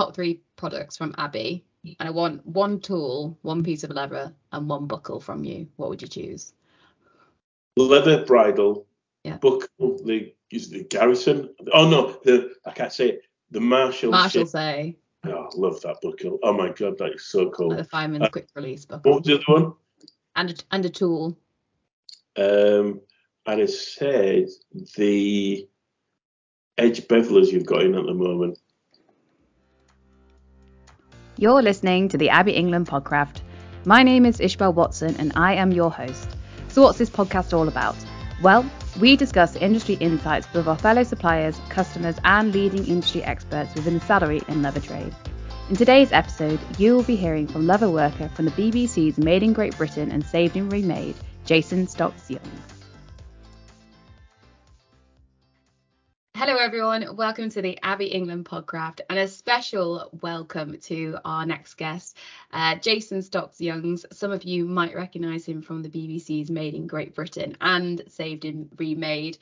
top three products from Abbey, and I want one tool, one piece of leather, and one buckle from you. What would you choose? Leather bridle, Yeah. buckle, the is the Garrison. Oh no, the I can't say it. The Marshall. Marshall say, Oh, I love that buckle. Oh my god, that is so cool. like the fireman's quick release buckle, What was the other one? and a, and a tool. Um, I'd have said the edge bevelers you've got in at the moment. You're listening to the Abbey England Podcraft. My name is Ishbel Watson and I am your host. So, what's this podcast all about? Well, we discuss industry insights with our fellow suppliers, customers, and leading industry experts within the saddlery and leather trade. In today's episode, you will be hearing from leather worker from the BBC's Made in Great Britain and Saved and Remade, Jason Stocks Young. Hello, everyone. Welcome to the Abbey England Podcraft, and a special welcome to our next guest, uh, Jason Stocks Youngs. Some of you might recognise him from the BBC's Made in Great Britain and Saved and Remade.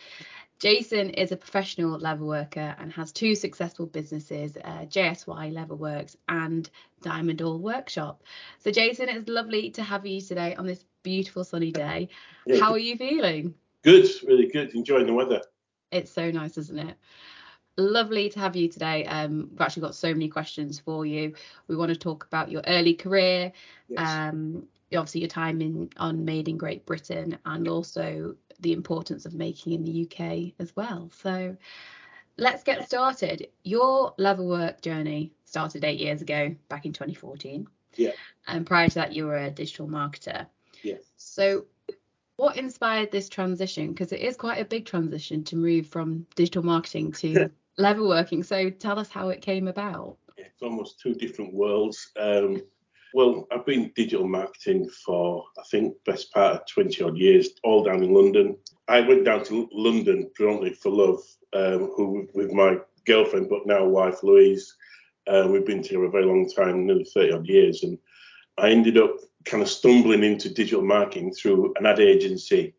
Jason is a professional leather worker and has two successful businesses, uh, JSY Leatherworks and Diamond Awl Workshop. So, Jason, it's lovely to have you today on this beautiful sunny day. Yeah, How are you feeling? Good, really good. Enjoying the weather. It's so nice, isn't it? Lovely to have you today. Um, we've actually got so many questions for you. We want to talk about your early career, Yes. um, obviously your time in on Made in Great Britain, and also the importance of making in the UK as well. So let's get started. Your leatherwork journey started eight years ago, back in 2014. Yeah. And prior to that, you were a digital marketer. Yeah. So what inspired this transition? Because it is quite a big transition to move from digital marketing to leather working. So tell us how it came about. it's almost two different worlds. Um, well, I've been digital marketing for I think best part of 20 odd years, all down in London. I went down to London predominantly for love, um, who with my girlfriend, but now wife Louise. Uh, we've been together a very long time, nearly 30 odd years, and I ended up kind of stumbling into digital marketing through an ad agency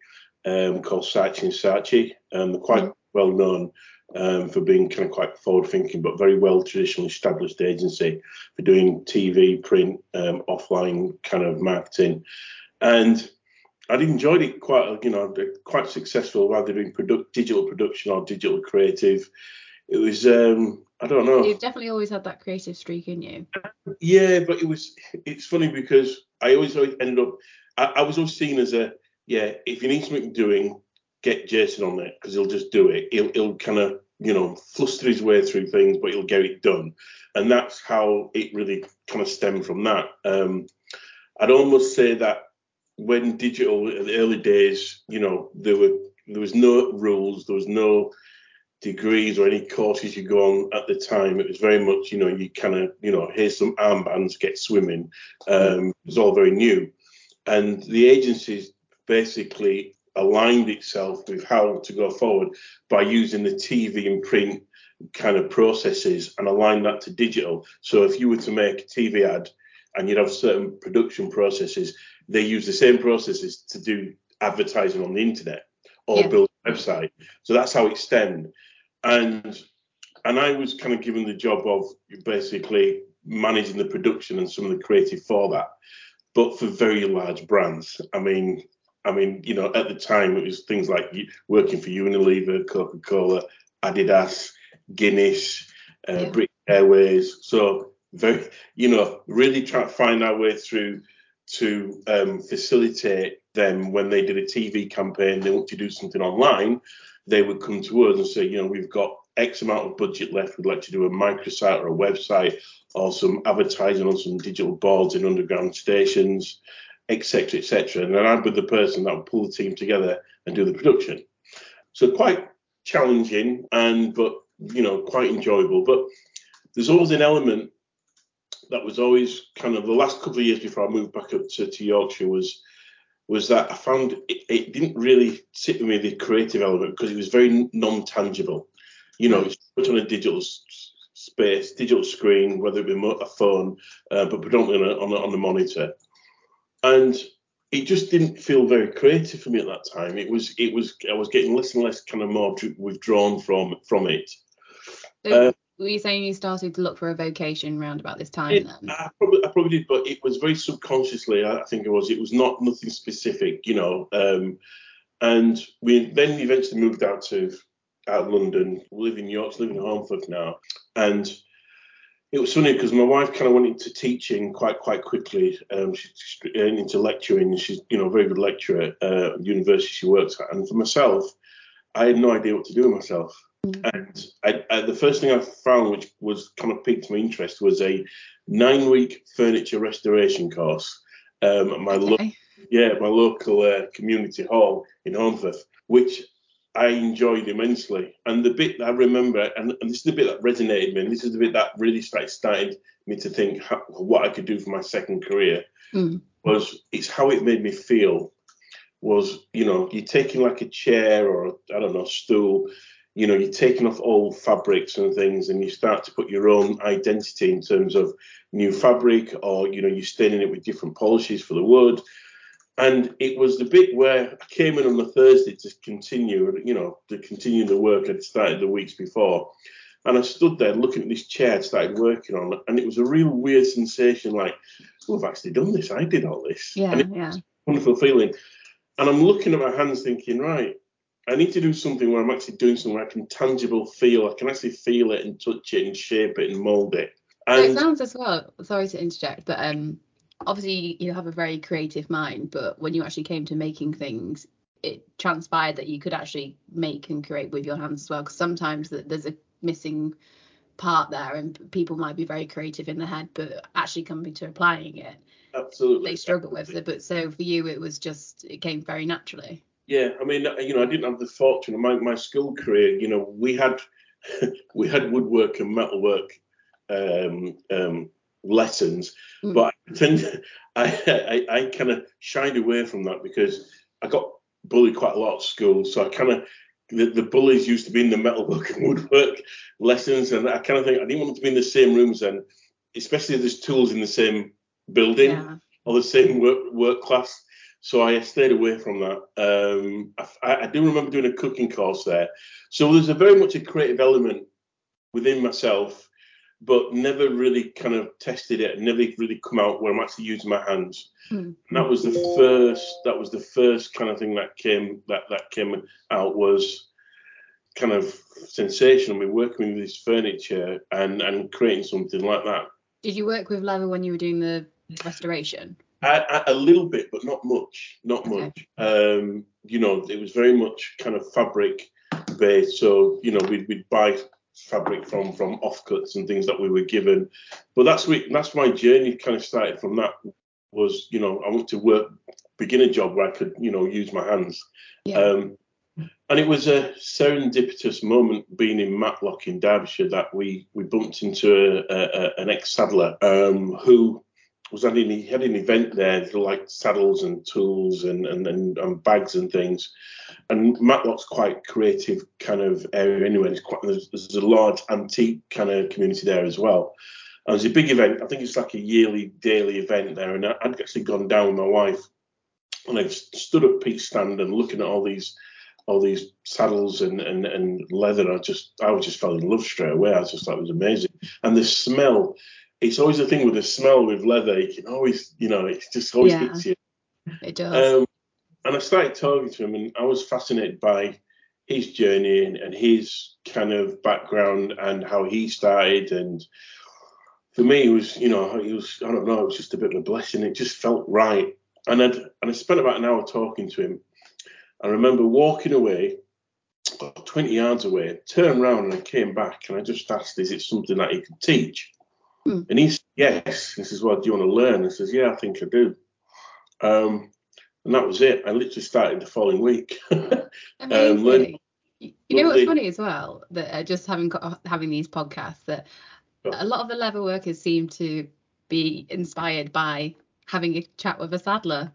um, called Saatchi and Saatchi, and they're quite well known um, for being kind of quite forward thinking, but very well traditionally established agency for doing TV, print, um, offline kind of marketing. And I'd enjoyed it quite, you know, quite successful, whether doing product, digital production or digital creative. It was, um, I don't know. You've definitely always had that creative streak in you. Yeah, but it was. It's funny because I always, always ended up. I, I was always seen as a yeah. If you need something doing, get Jason on it because he'll just do it. He'll he'll kind of you know fluster his way through things, but he'll get it done. And that's how it really kind of stemmed from that. Um, I'd almost say that when digital in the early days, you know, there were there was no rules, there was no degrees or any courses you go on at the time. It was very much, you know, you kind of, you know, here's some armbands, get swimming. Um, it was all very new. And the agencies basically aligned itself with how to go forward by using the TV and print kind of processes and align that to digital. So if you were to make a TV ad and you'd have certain production processes, they use the same processes to do advertising on the internet or Yeah. build a website. So that's how it stemmed. And and I was kind of given the job of basically managing the production and some of the creative for that, but for very large brands. I mean, I mean, you know, at the time it was things like you- working for Unilever, Coca-Cola, Adidas, Guinness, uh, Yeah. British Airways. So very, you know, really trying to find our way through to um, facilitate them when they did a TV campaign, they want to do something online, they would come to us and say, you know, we've got X amount of budget left. We'd like to do a microsite or a website or some advertising on some digital boards in underground stations, etc., etc. And then I'd be the person that would pull the team together and do the production. So quite challenging and but you know quite enjoyable. But there's always an element that was always kind of the last couple of years before I moved back up to, to Yorkshire was was that I found it, it didn't really sit with me the creative element because it was very non-tangible. You know, it's put on a digital s- space, digital screen, whether it be mo- a phone, uh, but predominantly on a, on, a, on a monitor, and it just didn't feel very creative for me at that time. It was it was I was getting less and less kind of more dr- withdrawn from from it. Uh, were you saying you started to look for a vocation around about this time It- then? I probably, I probably did, but it was very subconsciously. I I think it was. It was not nothing specific, you know. Um, and we then eventually moved out to out of London. We live in York, live in Holmfirth now, and it was funny because my wife kind of went into teaching quite quite quickly. Um, she's into lecturing. She's you know a very good lecturer at uh, the university she works at. And for myself, I had no idea what to do with myself. And I, I, the first thing I found, which was kind of piqued my interest, was a nine-week furniture restoration course um, at my lo- yeah my local uh, community hall in Holmfirth, which I enjoyed immensely. And the bit that I remember, and, and this is the bit that resonated with me, and this is the bit that really started, started me to think how, what I could do for my second career, Mm. was it's how it made me feel. Was you know you're taking like a chair or I don't know stool, you know you're taking off old fabrics and things, and you start to put your own identity in terms of new fabric, or you know you're staining it with different polishes for the wood. And it was the bit where I came in on the Thursday to continue, you know, to continue the work I'd started the weeks before. And I stood there looking at this chair I'd started working on, it and it was a real weird sensation like, oh, I've actually done this. I did all this. Yeah, And it yeah. wonderful feeling. And I'm looking at my hands thinking, right, I need to do something where I'm actually doing something where I can tangible feel, I can actually feel it and touch it and shape it and mold it. So it sounds as well. Sorry to interject, but um, obviously you have a very creative mind. But when you actually came to making things, it transpired that you could actually make and create with your hands as well. Because sometimes there's a missing part there, and people might be very creative in the head, but actually coming to applying it, absolutely. they struggle with it. But so for you, it was just it came very naturally. Yeah, I mean, you know, I didn't have the fortune of my, my school career. You know, we had we had woodwork and metalwork um, um, lessons, Mm. but I tend I I, I kind of shied away from that because I got bullied quite a lot at school. So I kind of the, the bullies used to be in the metalwork and woodwork lessons, and I kind of think I didn't want them to be in the same rooms then, especially if there's tools in the same building Yeah. or the same work work class. So I stayed away from that. Um, I, I do remember doing a cooking course there. So there's a very much a creative element within myself, but never really kind of tested it, never really come out where I'm actually using my hands. Hmm. And that was the first. That was the first kind of thing that came that that came out was kind of sensational. I mean, working with this furniture and and creating something like that. Did you work with leather when you were doing the restoration? I, I, a little bit, but not much. Not Okay. much. Um, you know, it was very much kind of fabric based. So you know, we'd, we'd buy fabric from from offcuts and things that we were given. But that's we, that's my journey kind of started from that. Was you know, I went to work, begin a job where I could you know use my hands. Yeah. Um, and it was a serendipitous moment being in Matlock in Derbyshire that we we bumped into a, a, a, an ex saddler um, who was having he had an event there like saddles and tools and, and, and, and bags and things. And Matlock's quite creative kind of area anyway. It's quite there's, there's a large antique kind of community there as well. And there's a big event. I think it's like a yearly daily event there. And I'd actually gone down with my wife and I've stood up Pete's stand and looking at all these all these saddles and, and, and leather. I just I just fell in love straight away. I just thought it was amazing. And the smell, it's always the thing with the smell with leather. You can always, you know, it just always Yeah. hits you. It does. Um, and I started talking to him, and I was fascinated by his journey and, and his kind of background and how he started. And for me, it was, you know, it was, I don't know, it was just a bit of a blessing. It just felt right. And I'd, and I spent about an hour talking to him. I remember walking away, about 20 yards away, turned around and I came back and I just asked, is it something that he could teach? Hmm. And he said, yes. He says, well, do you want to learn? I says, yeah, I think I do. Um, and that was it. I literally started the following week. Learn- you know what's lovely- funny as well that uh, just having having these podcasts that Oh. a lot of the leather workers seem to be inspired by having a chat with a saddler.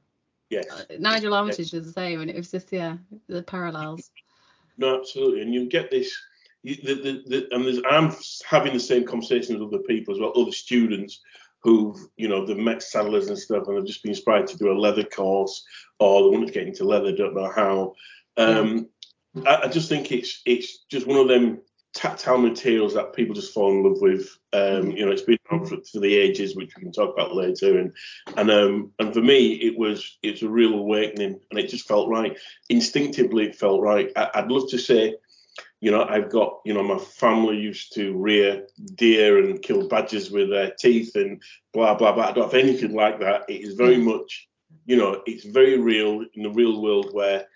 yes. Uh, Nigel Armitage does the same, and it was just yeah the parallels. No, absolutely. And you get this, the, the, the, and I'm having the same conversations with other people as well, other students who've, you know, they've met saddlers and stuff and they've just been inspired to do a leather course or they want to get into leather, don't know how. Um, I, I just think it's it's just one of them tactile materials that people just fall in love with. Um, you know, it's been on for, for, the ages, which we can talk about later. And and um, and for me, it was it's a real awakening, and it just felt right. Instinctively, it felt right. I, I'd love to say you know, I've got, you know, my family used to rear deer and kill badgers with their teeth and blah, blah, blah. I don't have anything like that. It is very much, you know, it's very real in the real world where,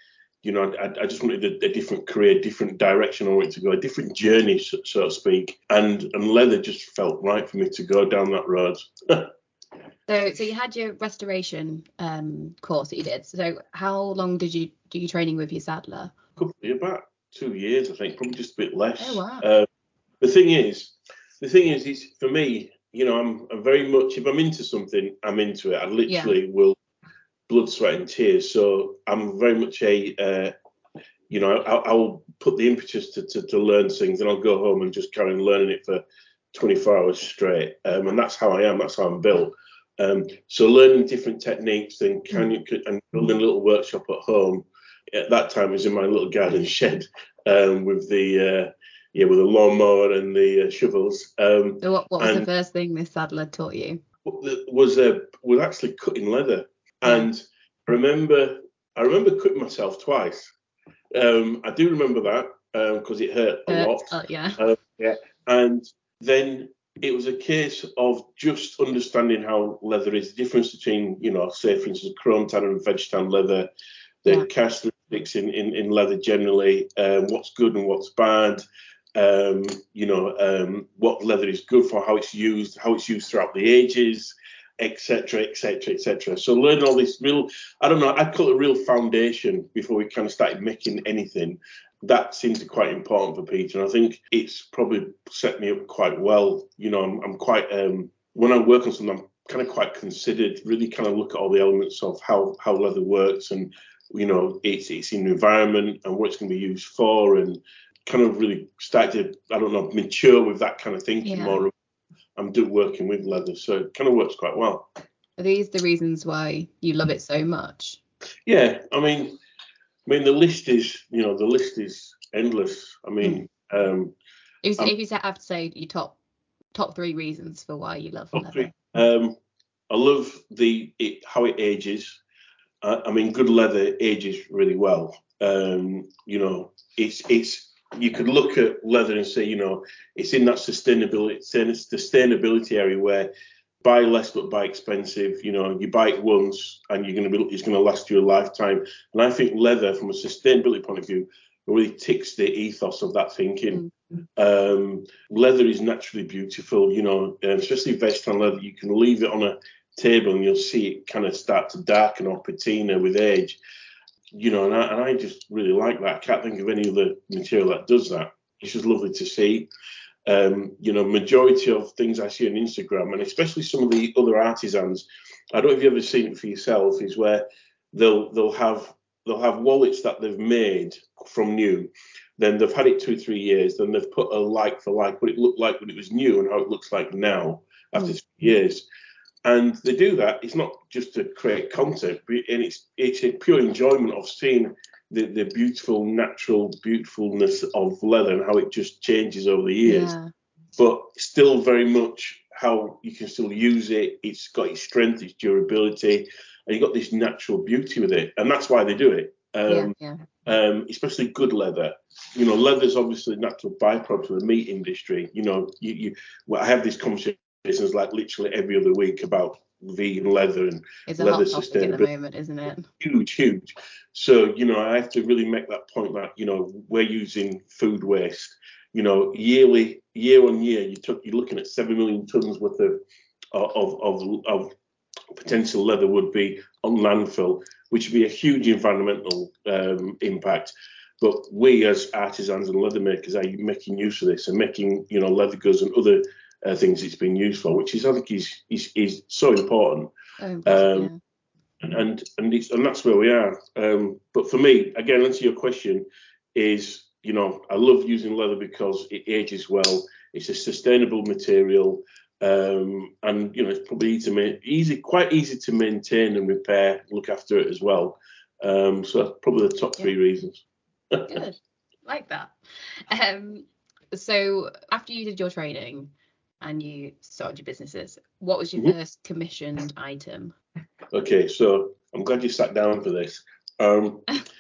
you know, I, I just wanted a, a, different career, different direction I wanted to go, a different journey, so, so to speak. And and leather just felt right for me to go down that road. so, so you had your restoration um, course that you did. So, how long did you do your training with your saddler? About two years, I think, probably just a bit less. Oh wow. Uh, the thing is, the thing is, it's for me. You know, I'm, I'm, very much if I'm into something, I'm into it. I literally yeah. will blood, sweat, and tears. So I'm very much a, uh, you know, I, will put the impetus to, to, to, learn things, and I'll go home and just carry on learning it for 24 hours straight. Um, and that's how I am. That's how I'm built. Um, so learning different techniques and can you and building a little workshop at home at that time was in my little garden shed um, with the uh, yeah with the lawnmower and the uh, shovels. Um, so what, what was the first thing this saddler taught you? Was uh, was actually cutting leather, and I remember I remember cutting myself twice. Um, I do remember that because um, it hurt a lot. Uh, yeah. Uh, yeah, and then it was a case of just understanding how leather is the difference between, you know, say for instance, chrome tan and veg tan leather, the yeah. characteristics in, in, in leather generally, um, what's good and what's bad, um, you know, um, what leather is good for, how it's used, how it's used throughout the ages, etc., etc., etc. So learn all this real, I don't know, I'd call it a real foundation before we kind of started making anything. That seems quite important for Peter, and I think it's probably set me up quite well. You know, I'm, I'm quite um, when I work on something, I'm kind of quite considered, really kind of look at all the elements of how how leather works and you know, it's it's in the environment and what it's going to be used for, and kind of really start to, I don't know, mature with that kind of thinking yeah. more. I'm doing working with leather, so it kind of works quite well. Are these the reasons why you love it so much? Yeah, I mean, I mean the list is, you know, the list is endless. I mean, mm. um, if, if you said, I have to say your top top three reasons for why you love leather. Three. Um, I love the it, how it ages. I mean, good leather ages really well. Um, you know, it's it's you could look at leather and say, you know, it's in that sustainability sustainability area where buy less but buy expensive. You know, you buy it once and you're going to be it's going to last you a lifetime. And I think leather, from a sustainability point of view, really ticks the ethos of that thinking. Mm-hmm. Um, leather is naturally beautiful, you know, especially veg tan leather. You can leave it on a table and you'll see it kind of start to darken or patina with age. You know, and I, and I just really like that. I can't think of any other material that does that. It's just lovely to see. Um, you know, majority of things I see on Instagram, and especially some of the other artisans, I don't know if you've ever seen it for yourself, is where they'll they'll have they'll have wallets that they've made from new, then they've had it two three years, then they've put a like for like what it looked like when it was new and how it looks like now after mm. years. And they do that. It's not just to create content, but and it's it's a pure enjoyment of seeing the, the beautiful natural beautifulness of leather and how it just changes over the years. Yeah. But still very much how you can still use it. It's got its strength, its durability, and you've got this natural beauty with it. And that's why they do it. Um, yeah, yeah. Um, especially good leather. You know, leather's obviously a natural byproduct of the meat industry. You know, you, you well, I have this conversation business like literally every other week about vegan leather and it's leather topic at the moment, isn't it? Huge, huge. So you know, I have to really make that point that you know we're using food waste. You know, yearly, year on year, you took you're looking at seven million tons worth of of of, of potential leather would be on landfill, which would be a huge environmental um, impact. But we as artisans and leather makers are making use of this and making you know leather goods and other uh, things it's been used for, which is I think is is, is so important. Um, yeah. and and and, it's, and that's where we are. Um, but for me, again, answer your question is you know I love using leather because it ages well. It's a sustainable material. Um, and you know it's probably easy, to easy, quite easy to maintain and repair, look after it as well. Um, so that's probably the top three reasons. Good, like that. Um, So after you did your training and you started your businesses, what was your Mhm. first commissioned item? Okay, so I'm glad you sat down for this. Um,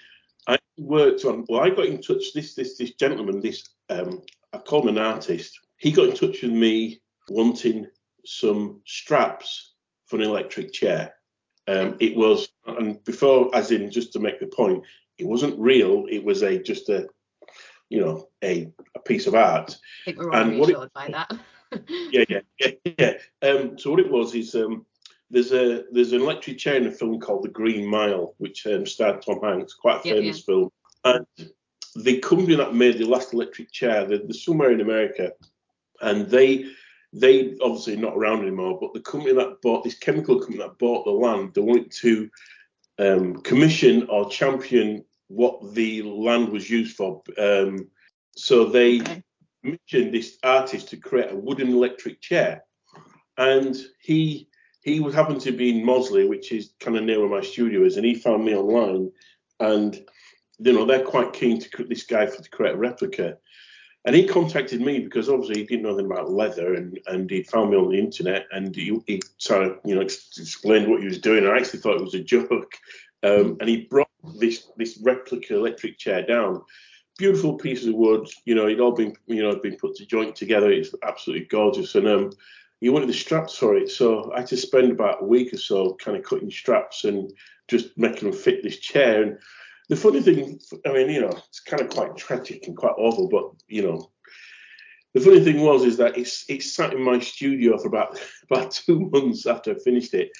I worked on. Well, I got in touch. This this this gentleman. This um, I call him an artist. He got in touch with me wanting some straps for an electric chair. Um, it was, and before, as in, just to make the point, it wasn't real. It was a just a, you know, a a piece of art. I think we're all And what it- reassured by that. yeah, yeah, yeah, yeah. Um, so what it was is um, there's a there's an electric chair in a film called The Green Mile, which um, starred Tom Hanks, quite a Yeah, famous film. And the company that made the last electric chair, they're, they're somewhere in America, and they they obviously not around anymore. But the company that bought this chemical company that bought the land, they wanted to um, commission or champion what the land was used for. Um, so they Okay. Commissioned this artist to create a wooden electric chair, and he he was happened to be in Mosley, which is kind of near where my studio is, and he found me online, and you know they're quite keen to this guy for to create a replica, and he contacted me because obviously he didn't know anything about leather, and and he found me on the internet, and he, he sort of you know ex- explained what he was doing. and I actually thought it was a joke, um, and he brought this this replica electric chair down beautiful pieces of wood. You know, it'd all been you know been put to joint together. It's absolutely gorgeous, and um, you wanted the straps for it, so I had to spend about a week or so kind of cutting straps and just making them fit this chair. And the funny thing, I mean, you know, it's kind of quite tragic and quite awful, but you know. The funny thing was is that it's it sat in my studio for about about two months after I finished it.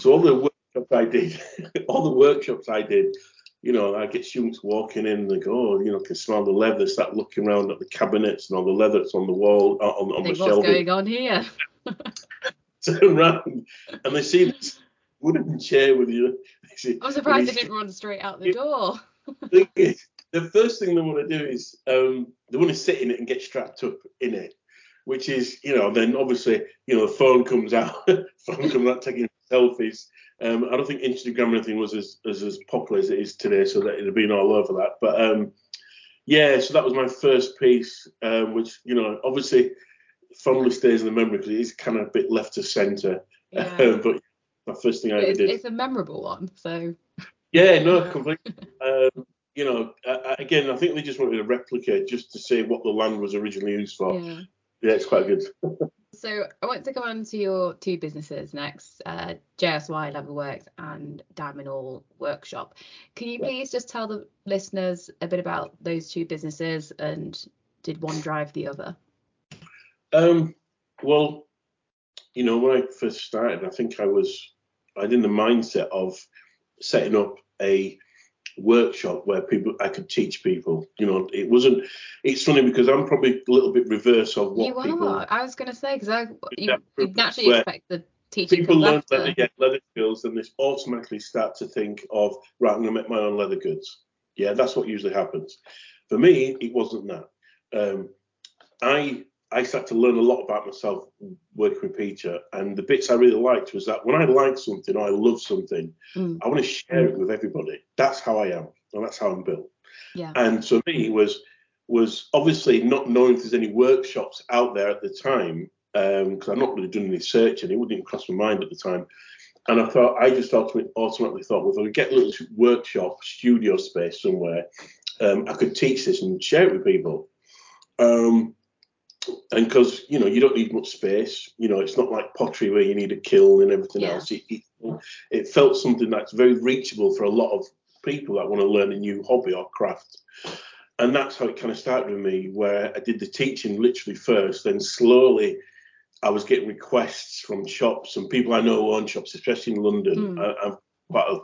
So all the workshops I did, all the workshops I did, you know, I get students walking in and they go, oh, you know, can smell the leather, start looking around at the cabinets and all the leather that's on the wall, uh, on, on the what's shelving, going on here? turn around and they see this wooden chair with you. see- I'm surprised they didn't run straight out the door. is, the first thing they want to do is um, they want to sit in it and get strapped up in it, which is, you know, then obviously, you know, the phone comes out, phone comes out taking selfies. Um, I don't think Instagram or anything was as, as as popular as it is today, so that it'd have been all over that. But um, yeah, so that was my first piece, um, which you know, obviously, fondly stays in the memory because it is kind of a bit left to centre. Yeah. but my first thing I ever it's, did. it's a memorable one. So Yeah, no, completely. um, you know, uh, again, I think they just wanted to replicate just to say what the land was originally used for. yeah. Yeah, it's quite good. So I want to go on to your two businesses next, uh, JSY Works and Diamond Awl Workshop. Can you Yeah. please just tell the listeners a bit about those two businesses and did one drive the other? Um, well, you know, when I first started, I think I was, I was in the mindset of setting up a workshop where people I could teach people. You know, it wasn't. It's funny because I'm probably a little bit reverse of what you people. are. I was going to say because I you, you naturally expect the teaching people learn after. leather, yeah, leather skills, and they automatically start to think of right, I'm going to make my own leather goods. Yeah, that's what usually happens. For me, it wasn't that. Um, I I started to learn a lot about myself working with Peter, and the bits I really liked was that when I like something or I love something, Mm. I want to share it with everybody. That's how I am, and that's how I'm built. Yeah. And so me was was obviously not knowing if there's any workshops out there at the time, because I'm not really doing any search and it wouldn't even cross my mind at the time. And I thought I just ultimately, ultimately thought, well, if I could get a little workshop studio space somewhere, um, I could teach this and share it with people. Um, and because you know you don't need much space, you know it's not like pottery where you need a kiln and everything Yeah. else. It, it, it felt something that's very reachable for a lot of people that want to learn a new hobby or craft. And that's how it kind of started with me, where I did the teaching literally first, then slowly I was getting requests from shops and people I know own shops, especially in London. Mm. I, I've quite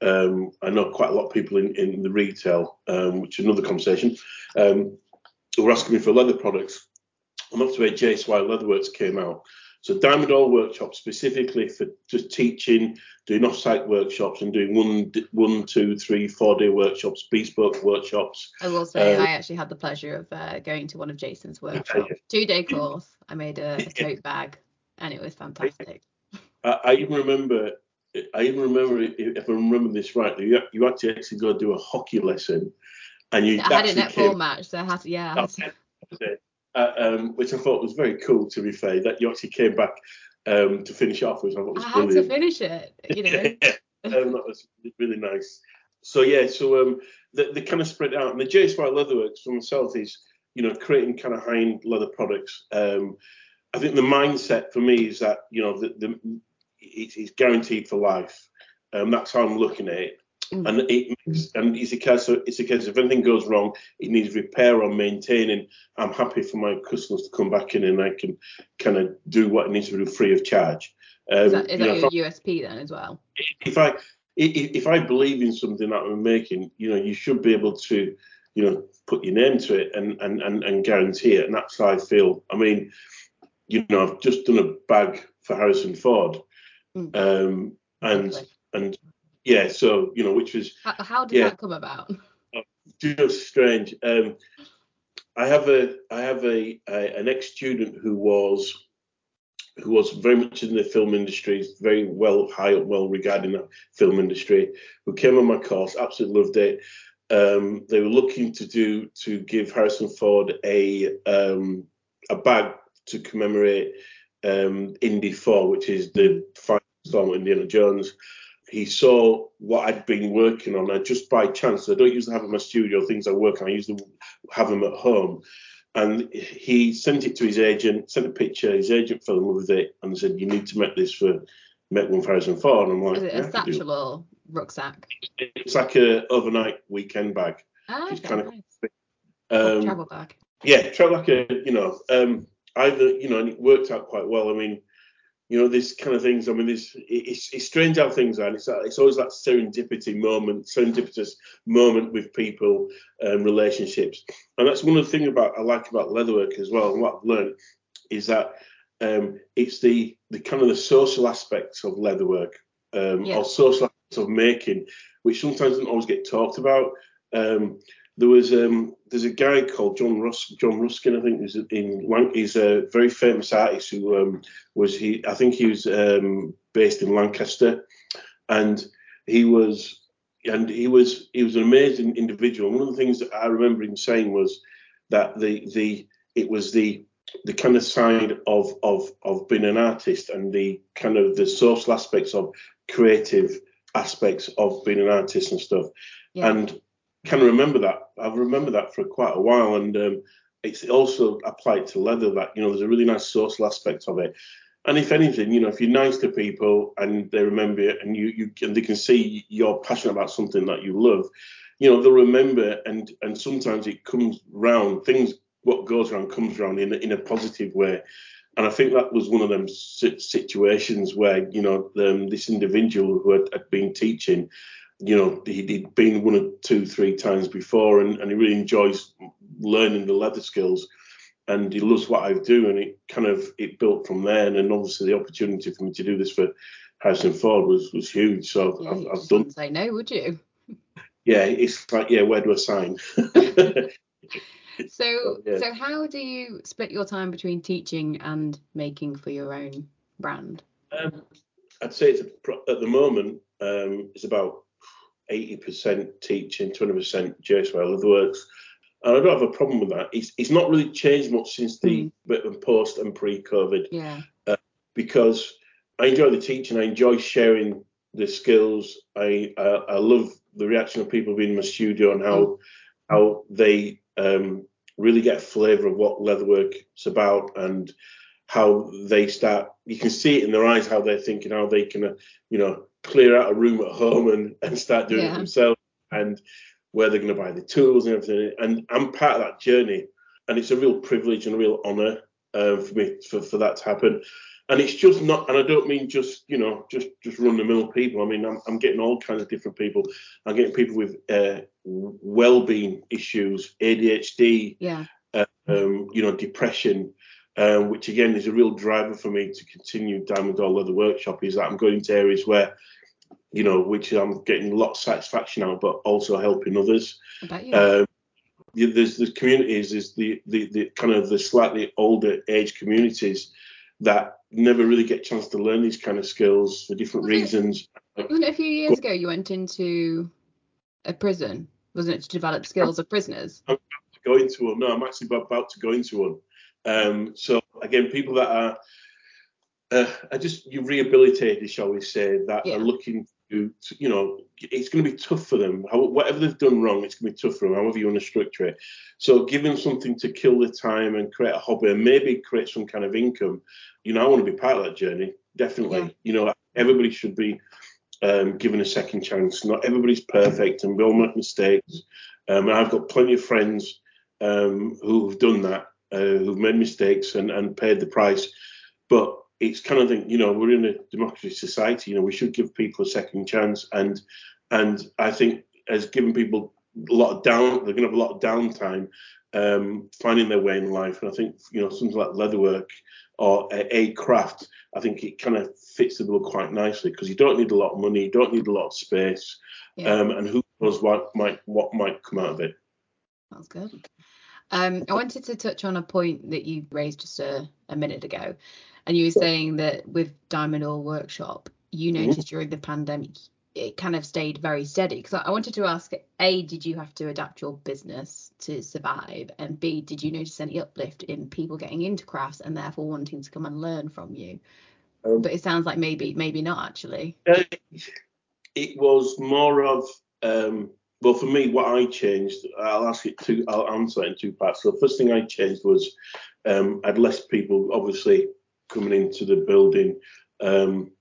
a, um, I know quite a lot of people in, in the retail, um, which is another conversation, um, who were asking me for leather products. And that's where JSY Leatherworks came out. So Diamond Awl Workshop specifically for just teaching, doing off-site workshops and doing one, one, two, three, four day workshops, bespoke workshops. I will say Um, I actually had the pleasure of uh, going to one of Jason's workshops. Two day course. I made a, a tote bag and it was fantastic. I, I even remember, I even remember if I remember this right, you you had to actually go do a hockey lesson, and you I had a netball came. match, so I had to yeah. I had to, um, which I thought was very cool. To be fair, that you actually came back um, to finish off, which I thought was I had to finish it, you know. um, that was really nice. So yeah, so um, they, they kind of spread out, and the JSY Leatherworks for myself is you know creating kind of high-end leather products. Um, I think the mindset for me is that you know the, the it's, it's guaranteed for life. Um, that's how I'm looking at it. Mm. And it makes, and it's a case of, it's a case of if anything goes wrong, it needs repair or maintaining. I'm happy for my customers to come back in and I can kind of do what it needs to do free of charge. Um, Is that, is you know, that if your USP then as well? if I if, if I believe in something that I'm making, you know, you should be able to, you know, put your name to it and and and, and guarantee it. And that's how I feel. I mean, you know, I've just done a bag for Harrison Ford, Mm. um, and Lovely. and yeah, so you know, which was How, how did Yeah. that come about? just strange. Um, I have a I have a, a an ex student who was who was very much in the film industry, very well high up, well regarded in the film industry, who came on my course, absolutely loved it. Um, they were looking to do to give Harrison Ford a um, a bag to commemorate um, Indy 4, which is the final installment of Indiana Jones. He saw what I'd been working on, and just by chance, I don't usually have in my studio things I work on. I usually have them at home. And he sent it to his agent, sent a picture. His agent fell in love with it and said, "You need to make this for make one for Harrison Ford." And I'm like, Is it "Yeah, a I satchel or rucksack? It's like a overnight weekend bag. Ah, It's okay, kind of- nice. Um, travel bag. yeah, try like a, you know, um, either, you know, and it worked out quite well. I mean, you know, this kind of things. I mean, this it's, it's strange how things are. And it's it's always that serendipity moment, serendipitous moment with people and relationships. And that's one of the things about I like about leatherwork as well. And what I've learned is that um, it's the the kind of the social aspects of leatherwork um, Yeah. or social aspects of making, which sometimes don't always get talked about. Um, there was um, there's a guy called John Rus John Ruskin, I think, who's in Lan- he's a very famous artist who um, was he I think he was um, based in Lancaster, and he was and he was he was an amazing individual. One of the things that I remember him saying was that the the it was the the kind of side of of of being an artist and the kind of the social aspects of creative aspects of being an artist and stuff Yeah. and can remember that. I've remembered that for quite a while, and um, it's also applied to leather. That you know, there's a really nice social aspect of it. And if anything, you know, if you're nice to people and they remember it, and you you and they can see you're passionate about something that you love, you know, they'll remember. And and sometimes it comes round. Things what goes around comes around in a- in a positive way. And I think that was one of them situations where you know um, this individual who had, had been teaching you know, he, he'd been one or two, three times before, and, and he really enjoys learning the leather skills, and he loves what I do, and it kind of it built from there, and then obviously the opportunity for me to do this for Harrison Ford was was huge. So Yeah, I've, I've done, say no, would you? yeah, it's like yeah, where do I sign? So, Yeah. so how do you split your time between teaching and making for your own brand? Um, I'd say it's a, at the moment um, it's about 80% teaching, 20% JSY Leatherworks. And I don't have a problem with that. It's, it's not really changed much since the bit of post and pre-COVID Yeah, because I enjoy the teaching. I enjoy sharing the skills. I I, I love the reaction of people being in my studio and how how they um, really get a flavour of what leatherwork is about and how they start. You can see it in their eyes how they're thinking, how they can, uh, you know, clear out a room at home and, and start doing Yeah. it themselves, and where they're going to buy the tools and everything. And I'm part of that journey, and it's a real privilege and a real honour uh, for me for, for that to happen. And it's just not, and I don't mean just, you know, just just run the mill people. I mean, I'm, I'm getting all kinds of different people. I'm getting people with uh, well-being issues, ADHD, yeah, um, you know, depression, um, which again is a real driver for me to continue Diamond Awl Leather Workshop. Is that I'm going to areas where, you know, which I'm getting a lot of satisfaction out, but also helping others. I bet you. Um, there's the communities, there's the, the the kind of the slightly older age communities that never really get a chance to learn these kind of skills for different Was it- reasons. Wasn't it a few years ago you went into a prison? Wasn't it to develop skills of prisoners? I'm going to one. No, I'm actually about to go into one. Um, so again, people that are uh, are just you rehabilitated, shall we say, that Yeah. are looking to, you know, it's going to be tough for them. How, whatever they've done wrong, it's going to be tough for them. However you want to structure it. So give them something to kill the time and create a hobby, and maybe create some kind of income. You know, I want to be part of that journey. Definitely. Yeah. You know, everybody should be um, given a second chance. Not everybody's perfect, and we all make mistakes. Um, I've got plenty of friends um, who've done that, uh, who've made mistakes and, and paid the price. But it's kind of thing, you know, we're in a democracy society. You know, we should give people a second chance, and and I think as giving people a lot of down, they're going to have a lot of downtime um, finding their way in life. And I think you know something like leatherwork or a, a craft, I think it kind of fits the bill quite nicely because you don't need a lot of money, you don't need a lot of space, Yeah. um, and who knows what might what might come out of it. That's good. Um, I wanted to touch on a point that you raised just a, a minute ago, and you were saying that with Diamond Awl Workshop, you Mhm. noticed during the pandemic it kind of stayed very steady. Because I I wanted to ask, A, did you have to adapt your business to survive? And B, did you notice any uplift in people getting into crafts and therefore wanting to come and learn from you? Um, But it sounds like maybe, maybe not actually. Uh, it was more of um, well for me what I changed. I'll ask it two. I'll answer it in two parts. So the first thing I changed was um, I had less people obviously coming into the building. Um,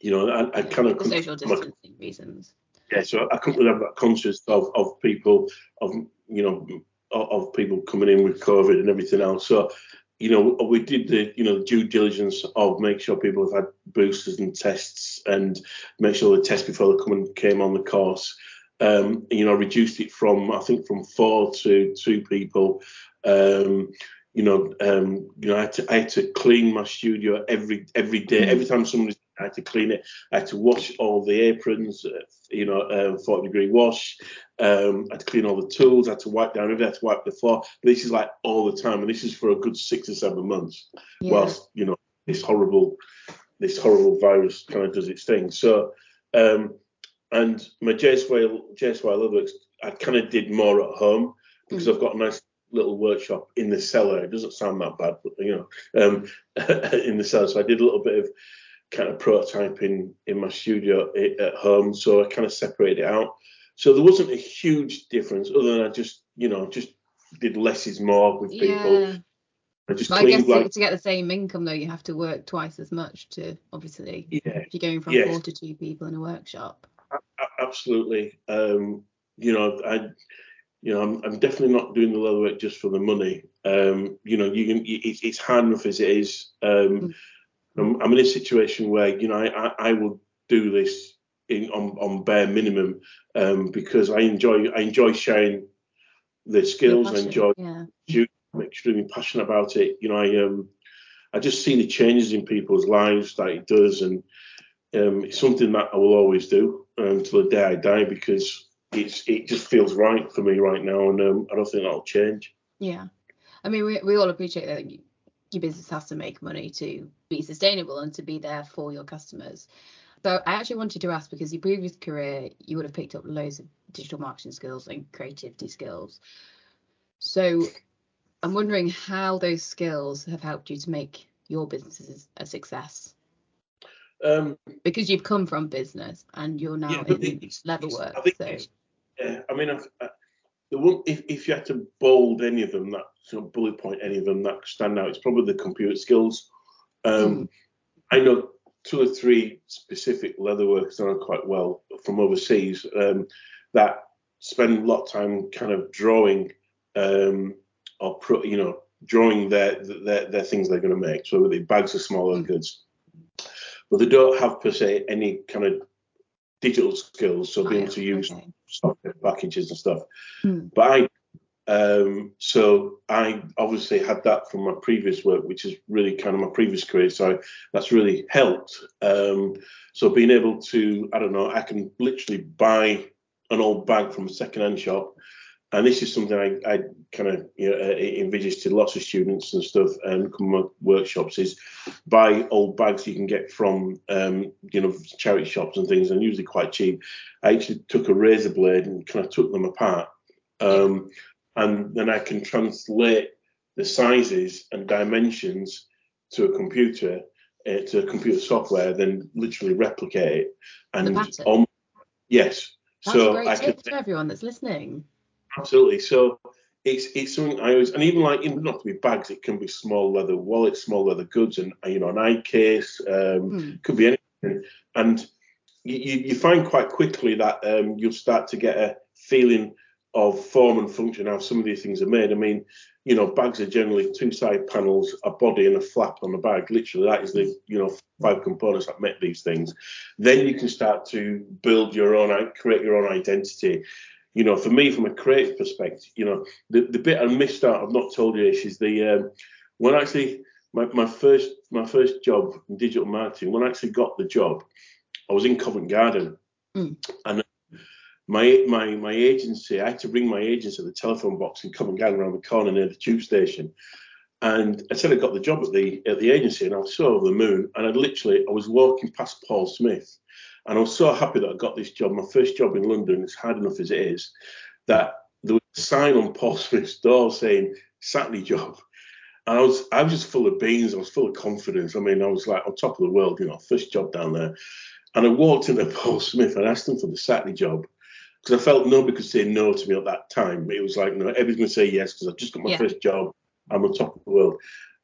you know, I, I kind of For social distancing reasons. yeah, so I couldn't really have that conscious of, of people of you know of, of people coming in with COVID and everything else. So you know we did the you know due diligence of make sure people have had boosters and tests and make sure they test before they come and came on the course. Um, you know, reduced it from I think from four to two people. Um, you know, um, you know, I had, to, I had to clean my studio every every day. Every time somebody, I had to clean it. I had to wash all the aprons. Uh, you know, um, 40 degree wash. Um, I had to clean all the tools. I had to wipe down everything. I had to wipe the floor. This is like all the time, and this is for a good six or seven months. Yeah. Whilst you know this horrible, this horrible virus kind of does its thing. So, um, and my JSY JSY Leatherworks, I kind of did more at home because I've got a nice little workshop in the cellar. It doesn't sound that bad, but you know, um, in the cellar. So I did a little bit of kind of prototyping in my studio at home. So I kind of separated it out. So there wasn't a huge difference, other than I just, you know, just did less is more with people. Yeah. I just I guess to, like, to get the same income though, you have to work twice as much to obviously yeah, if you're going from four to two people in a workshop. Absolutely. Um, you know, I, you know, I'm, I'm definitely not doing the leatherwork just for the money. Um, you know, you can, it's, it's hard enough as it is. Um, I'm, I'm in a situation where, you know, I, I, I will do this in on, on bare minimum um, because I enjoy, I enjoy sharing the skills. I enjoy Yeah. I'm extremely passionate about it. You know, I um, I just see the changes in people's lives that it does, and um, it's something that I will always do until the day I die because it's it just feels right for me right now, and um, I don't think that'll change. Yeah. I mean, we, we all appreciate that you, your business has to make money to be sustainable and to be there for your customers. So I actually wanted to ask because your previous career, you would have picked up loads of digital marketing skills and creativity skills. So I'm wondering how those skills have helped you to make your businesses a success Um, because you've come from business and you're now yeah, in it's, leather it's- work. I So yeah, I mean, I've, I, the one if, if you had to bold any of them, that sort of bullet point any of them that stand out, it's probably the computer skills. Um, I know two or three specific leatherworkers that I know quite well from overseas um, that spend a lot of time kind of drawing um, or pro, you know drawing their, their their things they're going to make. So the bags of smaller Mm. goods, but they don't have per se any kind of digital skills. So being able to use okay. software packages and stuff. Hmm. But I, um, so I obviously had that from my previous work, which is really kind of my previous career. So that's really helped. Um, so being able to, I don't know, I can literally buy an old bag from a second-hand shop, and this is something I, I kind of you know, uh, envisage to lots of students and stuff and come my workshops is buy old bags you can get from um, you know charity shops and things, and usually quite cheap. I actually took a razor blade and kind of took them apart. Um, and then I can translate the sizes and dimensions to a computer, uh, to a computer software, then literally replicate it. And on, yes, That's so a great I tip can for everyone that's listening. Absolutely. So it's it's something I always and even like even not to be bags, it can be small leather wallets, small leather goods, and you know an eye case. Um, Hmm. could be anything. And you, you you find quite quickly that um, you'll start to get a feeling of form and function how some of these things are made. I mean, you know, bags are generally two side panels, a body, and a flap on the bag. Literally, that is the you know five components that make these things. Then you can start to build your own, create your own identity. You know, for me, from a creative perspective, you know, the, the bit I missed out, I've not told you, Ish, is the um, when actually my, my first my first job in digital marketing. When I actually got the job, I was in Covent Garden, Mm. and my my my agency. I had to ring my agency at the telephone box in Covent Garden around the corner near the tube station. And I said I got the job at the at the agency, and I was so over the moon. And I literally I was walking past Paul Smith, and I was so happy that I got this job, my first job in London. It's hard enough as it is, that there was a sign on Paul Smith's door saying Saturday job. And I was I was just full of beans. I was full of confidence. I mean, I was like on top of the world, you know, first job down there. And I walked into Paul Smith and asked him for the Saturday job because I felt nobody could say no to me at that time. It was like, no, everybody's going to say yes because I've just got my Yeah. first job. I'm on top of the world.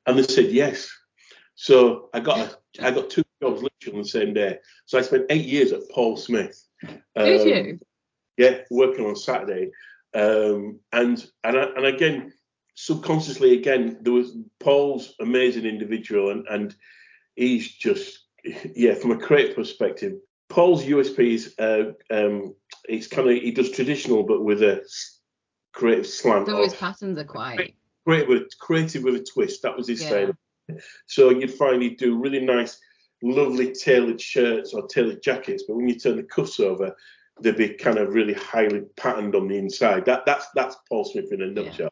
And they said yes. So I got a, I got two jobs literally on the same day. So I spent eight years at Paul Smith. Did Um, you? yeah, working on Saturday. Um, and and I, and again, subconsciously, again, there was Paul's amazing individual, and and he's just yeah, from a creative perspective, Paul's USP is uh, um, it's kind of he does traditional but with a creative slant. Of his patterns are quite. creative with creative with a twist. That was his Yeah. saying. So you'd find he'd do really nice, lovely tailored shirts or tailored jackets, but when you turn the cuffs over, they'd be kind of really highly patterned on the inside. That that's that's Paul Smith in a nutshell.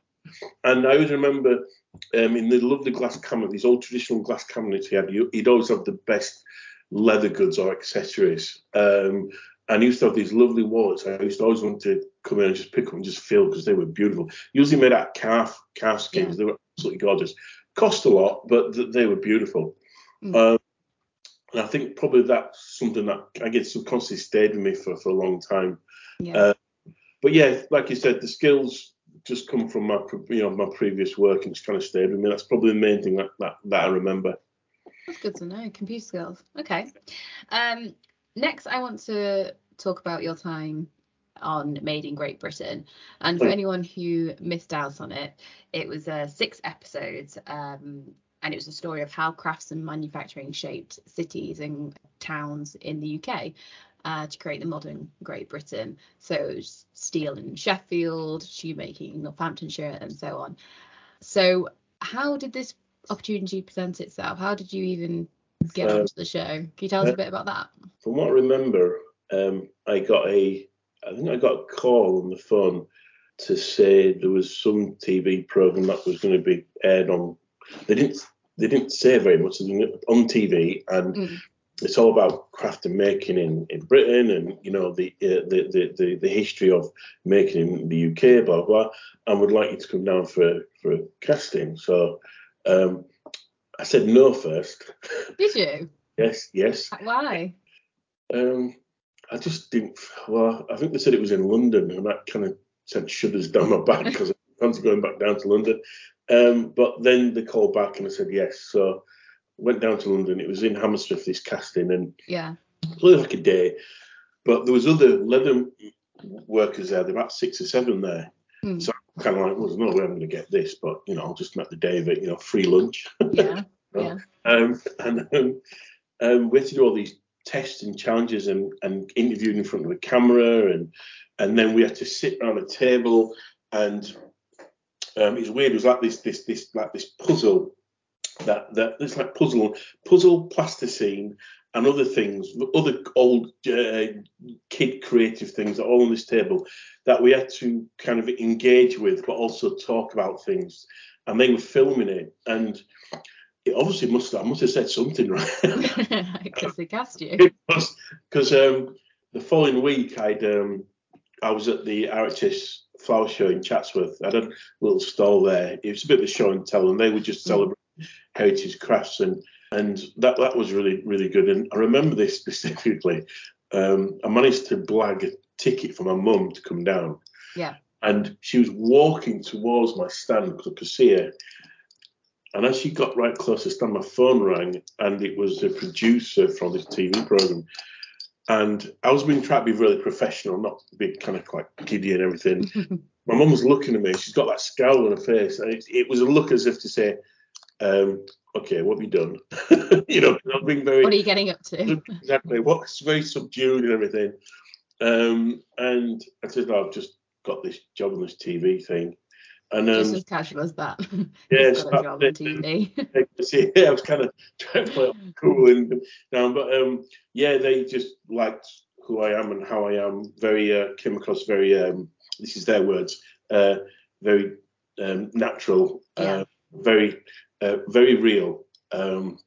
And I always remember um, in the lovely glass cabinet, these old traditional glass cabinets he had, he'd always have the best leather goods or accessories. Um, and he used to have these lovely wallets. I used to always want to come in and just pick up and just feel because they were beautiful. Usually made out of calf calf skins. Yeah. They were absolutely gorgeous. Cost a lot, but th- they were beautiful. Mm. Um, and I think probably that's something that I guess subconsciously stayed with me for, for a long time. Yeah. Uh, But yeah, like you said, the skills just come from my you know my previous work and it's kind of stayed with me. That's probably the main thing that, that, that I remember. That's good to know. Computer skills. Okay. Um, next, I want to talk about your time on Made in Great Britain. And for anyone who missed out on it, it was uh, six episodes. Um, and it was a story of how crafts and manufacturing shaped cities and towns in the UK uh, to create the modern Great Britain. So it was steel in Sheffield, shoemaking in Northamptonshire, and so on. So, how did this opportunity present itself? How did you even get Um, onto the show? Can you tell us a bit about that? From what I remember, um, I got a I think I got a call on the phone to say there was some TV program that was going to be aired on. They didn't they didn't say very much on TV and. Mm. it's all about craft and making in, in Britain and you know the, uh, the, the the the history of making in the UK, blah blah. And would like you to come down for for a casting. So um, I said no first. Did you? yes, yes. Why? Um, I just didn't. Well, I think they said it was in London, and that kind of sent shudders down my back because I fancy going back down to London. Um, but then they called back and I said yes. So went down to London. It was in Hammersmith this casting, and Yeah. it was like a day. But there was other leather workers there. There were about six or seven there. Mm. So I'm kind of like, well, there's no way I'm going to get this, but you know, I'll just make the day of it. You know, free lunch. Yeah. Yeah. Um, and um, um, we had to do all these tests and challenges and, and interviewed in front of a camera and and then we had to sit around a table and um, it was weird. It was like this this this like this puzzle that that it's like puzzle puzzle plasticine and other things, other old uh, kid creative things, that are all on this table that we had to kind of engage with, but also talk about things. And they were filming it, and it obviously must have, I must have said something right. Because they cast you. because um, the following week I'd um, I was at the RHS flower show in Chatsworth. I had a little stall there. It was a bit of a show and tell, and they would just Mm. celebrate heritage crafts, and and that that was really really good. And I remember this specifically. Um, I managed to blag a ticket for my mum to come down. Yeah. And she was walking towards my stand because I could see her. And as she got right close to stand, my phone rang, and it was the producer from this TV program. And I was being trying to be really professional, not be kind of quite giddy and everything. my mum was looking at me. She's got that scowl on her face, and it, it was a look as if to say, um, "Okay, what have you done?" you know, I'm being very what are you getting up to? exactly. What's very subdued and everything. Um, and I said, oh, I've just got this job on this TV thing. And Just um, as casual as that. yeah, got a so job TV. see, yeah, I was kind of trying to play cool and down, but um, yeah, they just liked who I am and how I am. Very uh, came across very. Um, this is their words. Uh, very um, natural. Yeah. Uh, very, uh, very real. Um,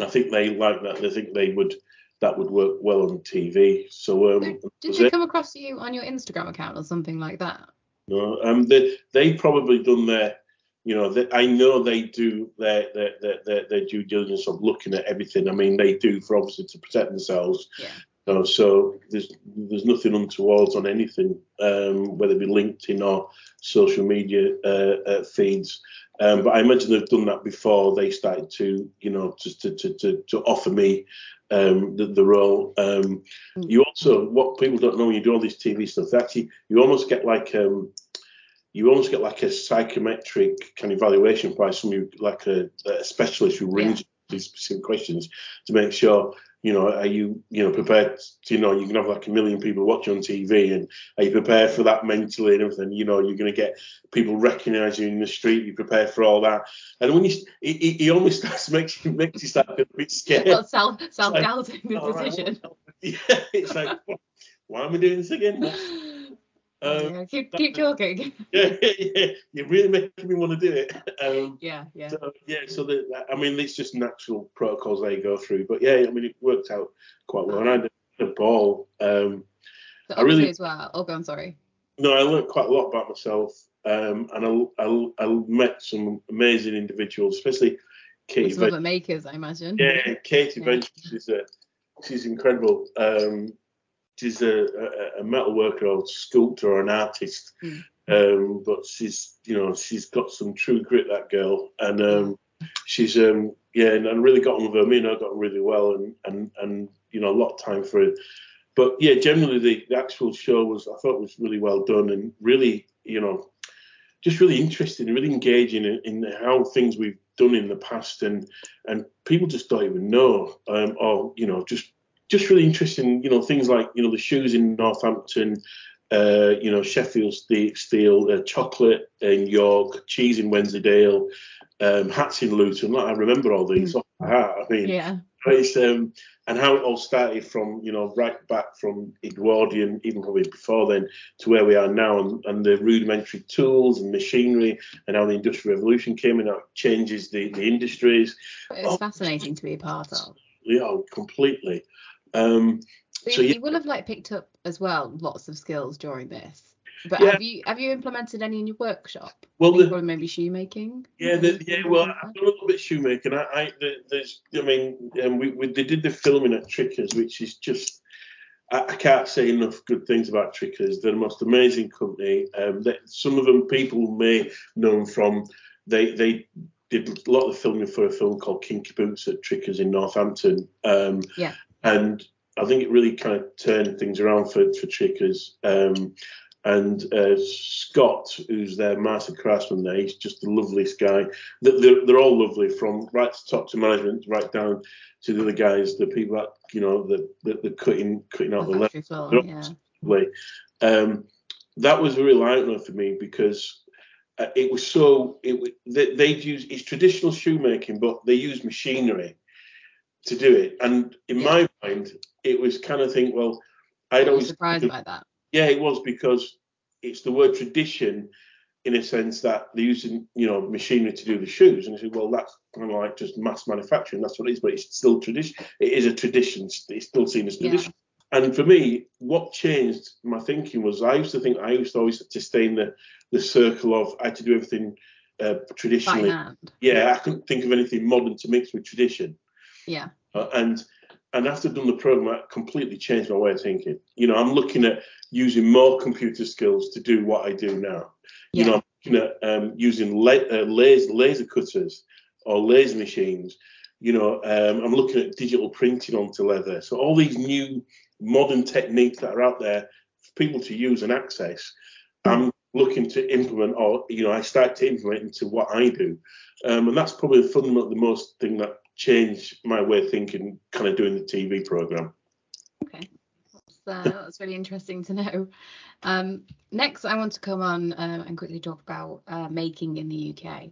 I think they like that. They think they would that would work well on TV. So um, Did was they it? come across you on your Instagram account or something like that? No, um, they they probably done their, you know, they, I know they do their their, their their due diligence of looking at everything. I mean, they do for obviously to protect themselves. Yeah. You know, so there's there's nothing untowards on anything, um, whether it be LinkedIn or social media uh, uh, feeds. Um, but I imagine they've done that before they started to, you know, to to to, to, to offer me um, the, the role. Um, Mm. you also, what people don't know when you do all this TV stuff, actually, you almost get like um, you almost get like a psychometric kind of evaluation by somebody like a, a specialist who rings you these specific questions to make sure you know are you you know prepared to, you know you can have like a million people watching on TV and are you prepared for that mentally and everything? You know you're going to get people recognize you in the street you prepare for all that. And when you he, it, it almost starts makes you makes you start a bit scared. Well, self self doubting the all right, decision. what- yeah it's like why am I doing this again Um, yeah, keep keep talking. yeah, yeah, you're really making me want to do it. Um, yeah, yeah. so, yeah, so the, I mean, it's just natural protocols they go through. But yeah, I mean, it worked out quite well. And I had a ball. Um, So I really- as well. Oh, go on. Sorry. no, I learned quite a lot about myself. Um, and I, I, I met some amazing individuals, especially Katie. Some Ven- other makers, I imagine. yeah, Katie Yeah. Venture, she's a, she's incredible. Um, she's a, a, a metal worker or sculptor or an artist. Mm. Um, but she's, you know, she's got some true grit, that girl. And um, she's, um, yeah, and I really got on with her. Me and her got on really well and, and, and, you know, a lot of time for it. But yeah, generally the, the actual show was, I thought was really well done and really, you know, just really interesting and really engaging in, in how things we've done in the past and and people just don't even know um, or you know just just really interesting you know things like you know the shoes in Northampton uh, you know Sheffield Steel, steel uh, chocolate in York cheese in Wensleydale um, hats in Luton like, I remember all these heart I mean Yeah. it's, um, and how it all started from, you know, right back from Edwardian, even probably before then, to where we are now, and, and the rudimentary tools and machinery, and how the Industrial Revolution came and how it changes the, the industries. It's Oh. fascinating to be a part of. Yeah, completely. Um, But So, you, you will have like picked up as well lots of skills during this. But Yeah. have you have you implemented any in your workshop? well, the, probably maybe shoemaking. Yeah, the, yeah. Well, I've done a little bit of shoemaking. I, I the, there's, I mean, um, we, we they did the filming at Tricker's, which is just, I, I can't say enough good things about Tricker's. They're the most amazing company. Um, that some of them people may know them from. They they did a lot of filming for a film called Kinky Boots at Tricker's in Northampton. Um, Yeah. And I think it really kind of turned things around for for Tricker's. Um, and uh, Scott, who's their master craftsman there, he's just the loveliest guy. They're, they're, all lovely, from right to top to management, right down to the other guys, the people that you know, the the, the cutting cutting out the, The left yeah. lovely. Um, that was a real eye opener for me because uh, it was so. It they, they'd use it's traditional shoemaking, but they use machinery to do it. And in Yeah. my mind, it was kind of think, well, I'd always surprised by that. yeah, it was because it's the word tradition in a sense that they're using, you know, machinery to do the shoes. And I said, well, that's kind of like just mass manufacturing. That's what it is, but it's still tradition. It is a tradition. It's still seen as Yeah. tradition. and for me, what changed my thinking was I used to think I used to always to stay in the, the circle of I had to do everything uh, traditionally. Yeah, I couldn't think of anything modern to mix with tradition. Yeah. Uh, and and after I've done the program, I completely changed my way of thinking. You know, I'm looking at using more computer skills to do what I do now. Yeah. You know, I'm looking at um, using la- uh, laser, laser cutters or laser machines. You know, um, I'm looking at digital printing onto leather. So all these new modern techniques that are out there for people to use and access, I'm looking to implement, or you know, I start to implement into what I do. Um, and that's probably the fundamental, the most thing that changed my way of thinking, kind of doing the TV program. Okay, that's, uh, that's really interesting to know. Um, next, I want to come on uh, and quickly talk about uh, making in the UK,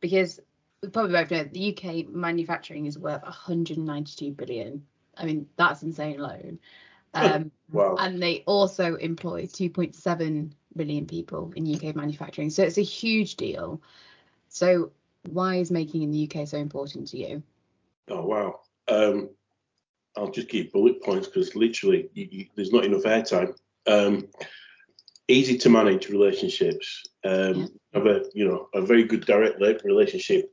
because we probably both know the UK manufacturing is worth 192 billion. I mean, that's insane alone. Um, wow. And they also employ 2.7 million people in UK manufacturing, so it's a huge deal. So why is making in the UK so important to you? Oh wow. Um, I'll just give bullet points because literally you, you, there's not enough airtime. Um, easy to manage relationships. Um, yeah. Have a you know a very good direct relationship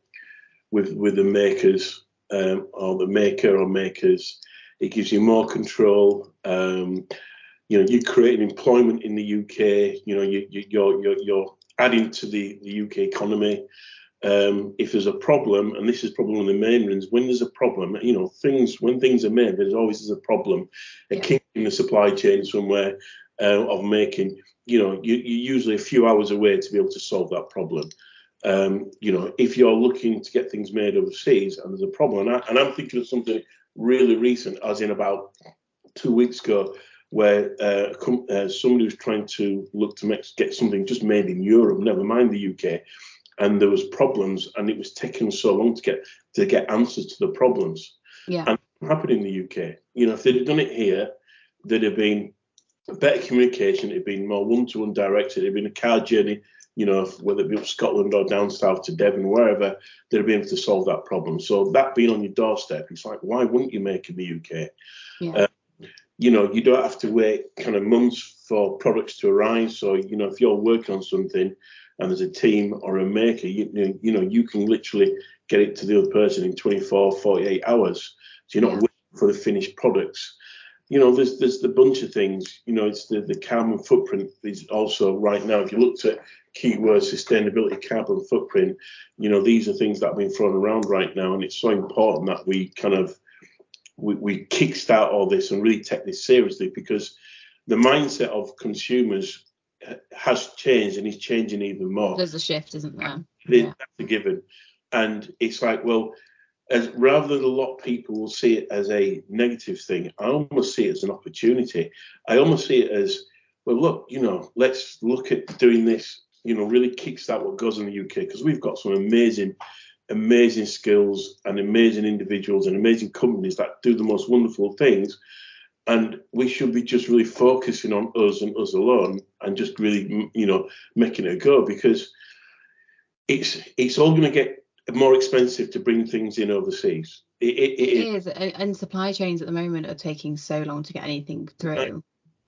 with with the makers um, or the maker or makers. It gives you more control. Um, you know, you create employment in the UK. You know, you, you, you're, you're you're adding to the the UK economy um, if there's a problem, and this is probably one of the main ones, when there's a problem, you know, things when things are made, there's always a problem, a yeah. kink in the supply chain somewhere uh, of making. You know, you, you're usually a few hours away to be able to solve that problem. Um, you know, if you're looking to get things made overseas and there's a problem, and, I, and I'm thinking of something really recent, as in about two weeks ago, where uh, uh, somebody was trying to look to make, get something just made in Europe, never mind the UK and there was problems, and it was taking so long to get to get answers to the problems. Yeah. And it happened in the UK. You know, if they'd have done it here, there'd have been better communication. It'd been more one-to-one directed. It'd been a car journey. You know, whether it be up Scotland or down south to Devon, wherever, they'd have been able to solve that problem. So that being on your doorstep, it's like, why wouldn't you make in the UK? Yeah. Uh, you know, you don't have to wait kind of months for products to arrive. So, you know, if you're working on something, and there's a team or a maker, you, you know, you can literally get it to the other person in 24, 48 hours. So you're not waiting for the finished products. You know, there's there's the bunch of things. You know, it's the the carbon footprint is also right now. If you looked at keywords sustainability, carbon footprint, you know, these are things that have been thrown around right now, and it's so important that we kind of we, we kickstart all this and really take this seriously because the mindset of consumers has changed and is changing even more. There's a shift, isn't there? Yeah. That's a given. And it's like, well, as rather than a lot of people will see it as a negative thing, I almost see it as an opportunity. I almost see it as, well, look, you know, let's look at doing this, you know, really kickstart what goes in the UK because we've got some amazing, amazing skills and amazing individuals and amazing companies that do the most wonderful things and we should be just really focusing on us and us alone and just really you know making it go because it's it's all going to get more expensive to bring things in overseas. It, it, it, it is and supply chains at the moment are taking so long to get anything through.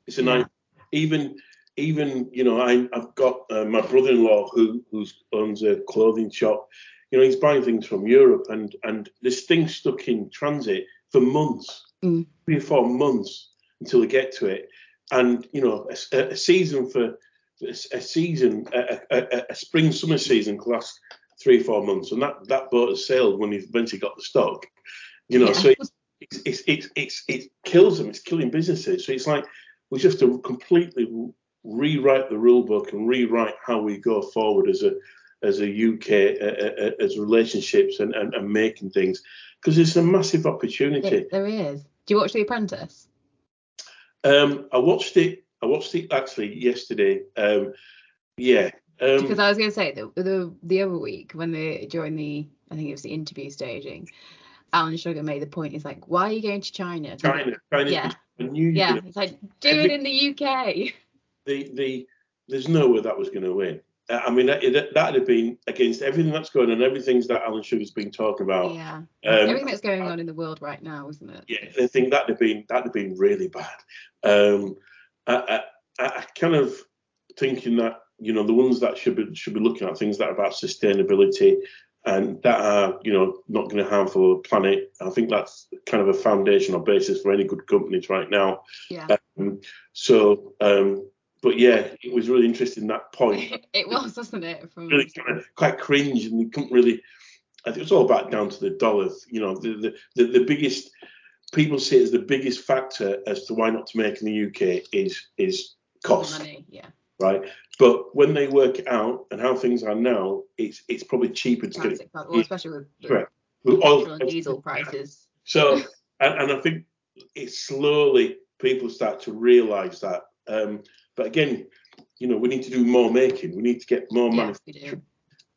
It's a yeah. night even even you know I, have got uh, my brother-in-law who who owns a clothing shop. You know he's buying things from europe and and this thing stuck in transit for months mm. three or four months until they get to it. And you know, a, a season for a season, a, a, a, spring summer season can last three or four months, and that that boat has sailed when you've eventually got the stock. You know, yeah. so it's it's, it's it's it kills them. It's killing businesses. So it's like we just have to completely rewrite the rule book and rewrite how we go forward as a as a UK uh, as relationships and, and, and making things because it's a massive opportunity. It, there is. Do you watch The Apprentice? Um, I watched it. I watched it actually yesterday. Um, yeah. Um, because I was going to say the, the the other week when they during the I think it was the interview staging, Alan Sugar made the point. He's like, "Why are you going to China?" China, China. Yeah. Yeah. It's like do it in the UK. The the there's no way that was going to win. Uh, I mean, that, that'd have been against everything that's going on, everything that Alan Sugar's been talking about. Yeah. Um, everything that's going on in the world right now, isn't it? Yeah, I think that'd have been that'd have been really bad. Um, I, I, I kind of thinking that you know the ones that should be should be looking at things that are about sustainability and that are you know not going to harm for the planet. I think that's kind of a foundational basis for any good companies right now. Yeah. Um, so, um, but yeah, it was really interesting that point. it was, wasn't it? From really kind of quite cringe, and you couldn't really. I think it's all back down to the dollars. You know, the the, the, the biggest people say is the biggest factor as to why not to make in the UK is is cost. Money, yeah. Right, but when they work it out and how things are now, it's it's probably cheaper to get it. Well, especially with, correct. with oil and diesel prices. So, and, and I think it's slowly people start to realise that. Um, but again, you know, we need to do more making. We need to get more yes, manufacturing.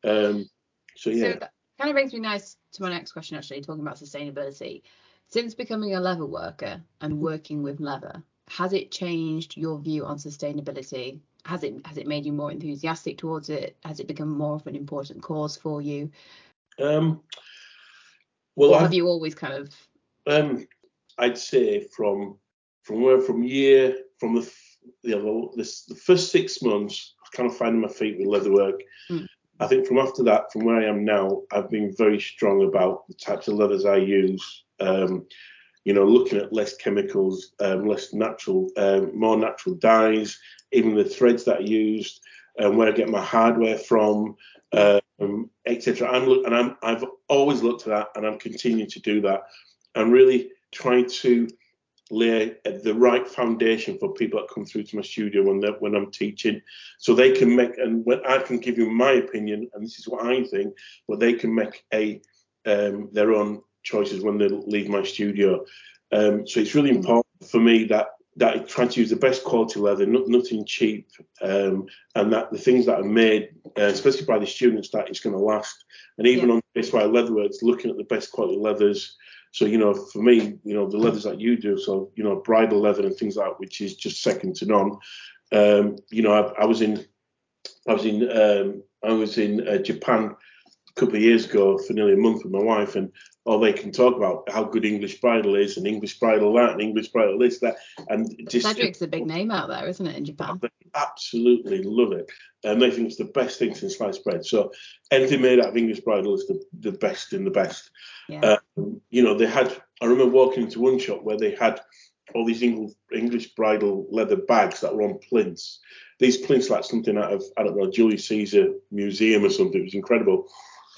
Um, so yeah. So that kind of brings me nice to my next question. Actually, talking about sustainability. Since becoming a leather worker and working with leather, has it changed your view on sustainability? Has it has it made you more enthusiastic towards it? Has it become more of an important cause for you? Um, well, or have I've, you always kind of? Um, I'd say from from where from year from the you know, the, the first six months, I was kind of finding my feet with leatherwork. Mm. I think from after that, from where I am now, I've been very strong about the types of leathers I use. Um, you know, looking at less chemicals, um, less natural, um, more natural dyes, even the threads that I used, and where I get my hardware from, um, etc. I'm look, and I'm I've always looked at that, and I'm continuing to do that. I'm really trying to lay the right foundation for people that come through to my studio when when I'm teaching, so they can make and when I can give you my opinion, and this is what I think, but they can make a um, their own choices when they leave my studio. Um, so it's really mm. important for me that that I try to use the best quality leather, not, nothing cheap, um, and that the things that are made, uh, especially by the students, that it's going to last. And even yeah. on this, Wire Leatherworks, looking at the best quality leathers, so, you know, for me, you know, the leathers that you do, so, you know, bridle leather and things like that, which is just second to none. Um, you know, I, I, was in, I was in, um, I was in uh, Japan a couple of years ago for nearly a month with my wife, and all they can talk about how good English bridle is, and English bridle that, and English bridle this, that, and just. Sedgwick's a big name out there, isn't it, in Japan? They absolutely love it, and they think it's the best thing since sliced bread. So anything made out of English bridle is the, the best in the best. Yeah. Um, you know, they had. I remember walking into one shop where they had all these English bridle leather bags that were on plinths. These plinths like something out of I don't know Julius Caesar museum or something. It was incredible.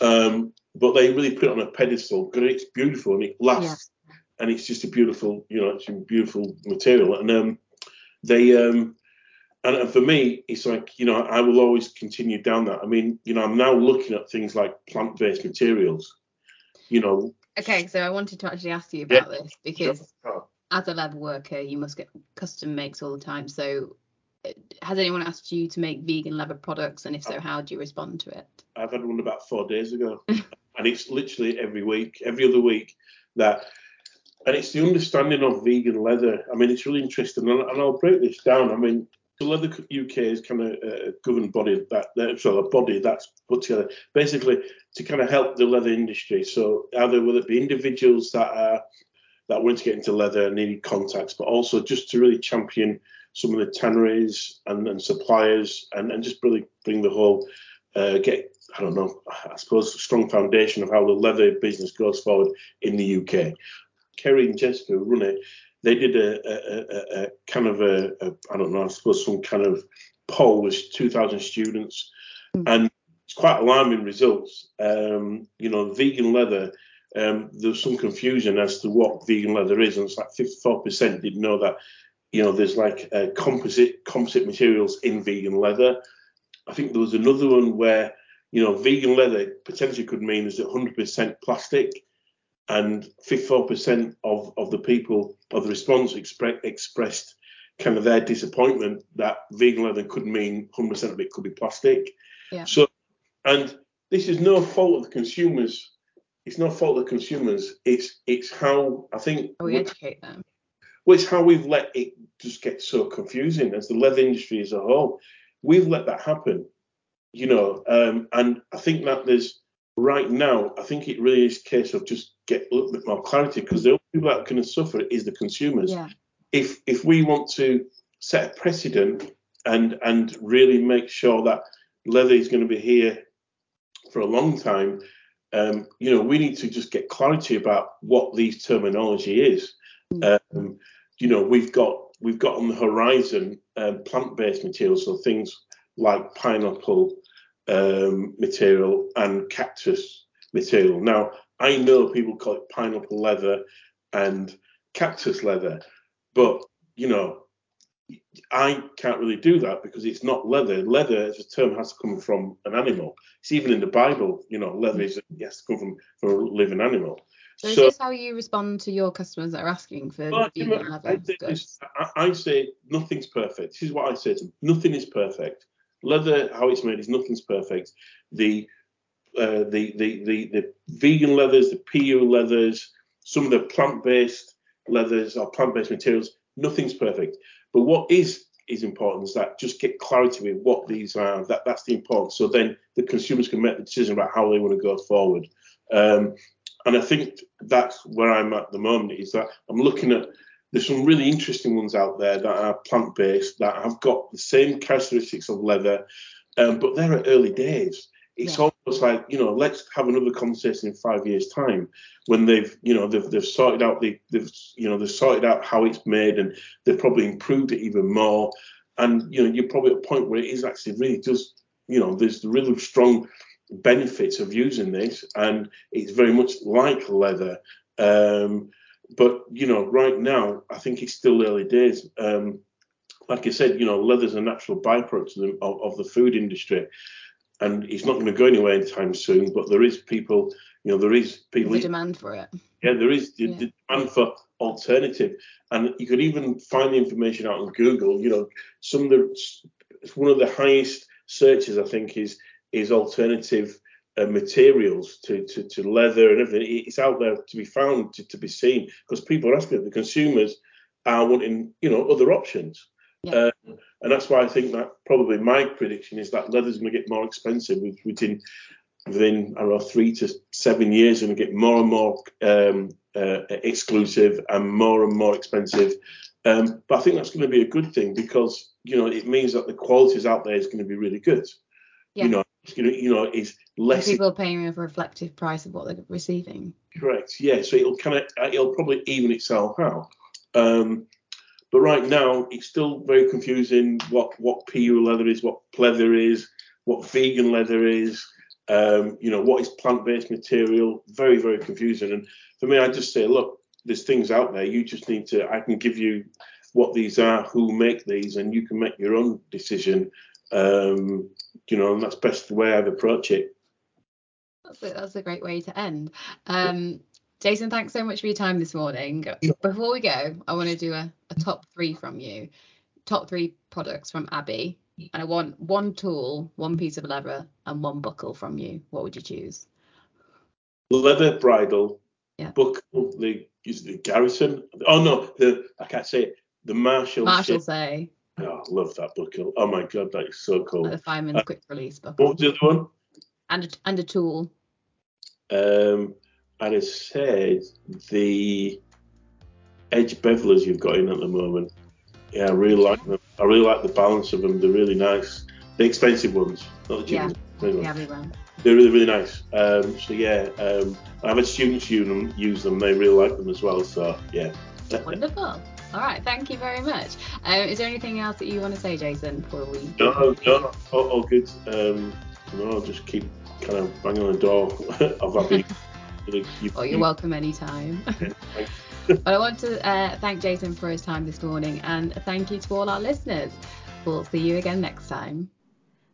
Um, but they really put it on a pedestal because it's beautiful and it lasts, yeah. and it's just a beautiful, you know, it's a beautiful material. And um, they um, and for me, it's like you know, I will always continue down that. I mean, you know, I'm now looking at things like plant-based materials you know. Okay, so I wanted to actually ask you about yeah. this because sure. as a leather worker, you must get custom makes all the time. So, uh, has anyone asked you to make vegan leather products, and if so, how do you respond to it? I've had one about four days ago, and it's literally every week, every other week that. And it's the understanding of vegan leather. I mean, it's really interesting, and I'll break this down. I mean, the Leather UK is kind of a governed body that so a body that's put together basically to kind of help the leather industry. So either will it be individuals that are that want to get into leather and need contacts, but also just to really champion some of the tanneries and, and suppliers and, and just really bring the whole uh, get I don't know I suppose a strong foundation of how the leather business goes forward in the UK. Kerry and Jessica run it they did a, a, a, a kind of a, a I don't know I suppose some kind of poll with 2,000 students, mm. and it's quite alarming results. Um, you know, vegan leather. Um, there's some confusion as to what vegan leather is, and it's like 54% didn't know that. You know, there's like uh, composite composite materials in vegan leather. I think there was another one where you know vegan leather potentially could mean is 100% plastic and 54% of, of the people of the response expre- expressed kind of their disappointment that vegan leather could mean 100% of it could be plastic. Yeah. So, and this is no fault of the consumers. It's no fault of the consumers. It's it's how I think we educate them. Well, it's how we've let it just get so confusing as the leather industry as a whole. We've let that happen. You know, um, and I think that there's right now, I think it really is a case of just get a little bit more clarity because the only people that are going to suffer is the consumers. Yeah. If if we want to set a precedent and and really make sure that leather is going to be here for a long time, um, you know, we need to just get clarity about what these terminology is. Um, you know, we've got we've got on the horizon um, plant-based materials, so things like pineapple um, material and cactus material. Now, I know people call it pineapple leather and cactus leather, but you know, I can't really do that because it's not leather. Leather as a term has to come from an animal. It's even in the Bible, you know, leather is has to come from, from a living animal. So, is this how you respond to your customers that are asking for Well, vegan leather I, I- I say nothing's perfect. This is what I say to them. Nothing is perfect. Leather, how it's made, is nothing's perfect. The uh, the, the the the vegan leathers, the PU leathers, some of the plant-based leathers or plant-based materials, nothing's perfect. But what is is important is that just get clarity with what these are. That that's the important. So then the consumers can make the decision about how they want to go forward. Um, and I think that's where I'm at the moment. Is that I'm looking at there's some really interesting ones out there that are plant based that have got the same characteristics of leather, um, but they're at early days. It's Yeah. almost like you know, let's have another conversation in five years' time when they've you know they've, they've sorted out the they've you know they've sorted out how it's made and they've probably improved it even more. And you know, you're probably at a point where it is actually really does you know there's really strong benefits of using this, and it's very much like leather. Um, but you know, right now, I think it's still early days. Um, like I said, you know, leather's a natural byproduct of of the food industry, and it's not going to go anywhere anytime soon. But there is people, you know, there is people. The demand for it. Yeah, there is the, Yeah. the demand for alternative, and you could even find the information out on Google. You know, some of the it's one of the highest searches I think is is alternative uh, materials to, to to leather and everything. It's out there to be found to, to be seen because people are asking it. The consumers are wanting you know other options. Yeah. Uh, and that's why I think that probably my prediction is that leather's going to get more expensive within within I don't know three to seven years, going to get more and more um, uh, exclusive and more and more expensive. Um, but I think that's going to be a good thing because you know it means that the qualities out there is going to be really good. Yeah. You know, it's going to, you know, it's less people are paying a reflective price of what they're receiving. correct. Yeah, so it'll kind of it'll probably even itself out. Um, but right now it's still very confusing what what PU leather is, what pleather is, what vegan leather is. Um, you know, what is plant-based material? Very, very confusing. And for me, I just say, look, there's things out there. You just need to. I can give you what these are, who make these, and you can make your own decision. Um, you know, and that's best the way I'd approach it. That's a, that's a great way to end. Um, Jason, thanks so much for your time this morning. Before we go, I want to do a, a top three from you. Top three products from Abbey. And I want one tool, one piece of leather, and one buckle from you. What would you choose? leather bridle, Yeah. buckle, the is the Garrison. Oh no, the I can't say it. The Marshall. Marshall say, Oh, I love that book. Oh my god, that is so cool. like the fireman's Uh, quick release book. What was the other one? And a, and a tool. Um, I'd have said the edge bevelers you've got in at the moment. Yeah, I really like them. I really like the balance of them. They're really nice. The expensive ones, not the cheap Yeah, ones. really The nice. Abbey. They're really, really nice. Um, so yeah, um, I've had students use them, use them. They really like them as well. So yeah. Wonderful. All right, thank you very much. Um, is there anything else that you want to say, Jason, before we? No, no, all, all good. Um, no, I'll just keep kind of banging on the door of Abbey. you, Oh, you're welcome anytime. but I want to uh, thank Jason for his time this morning and thank you to all our listeners. We'll see you again next time.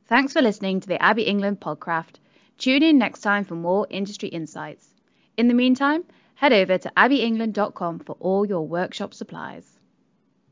Thanks for listening to the Abbey England podcast. Tune in next time for more industry insights. In the meantime, head over to abbeyengland.com for all your workshop supplies.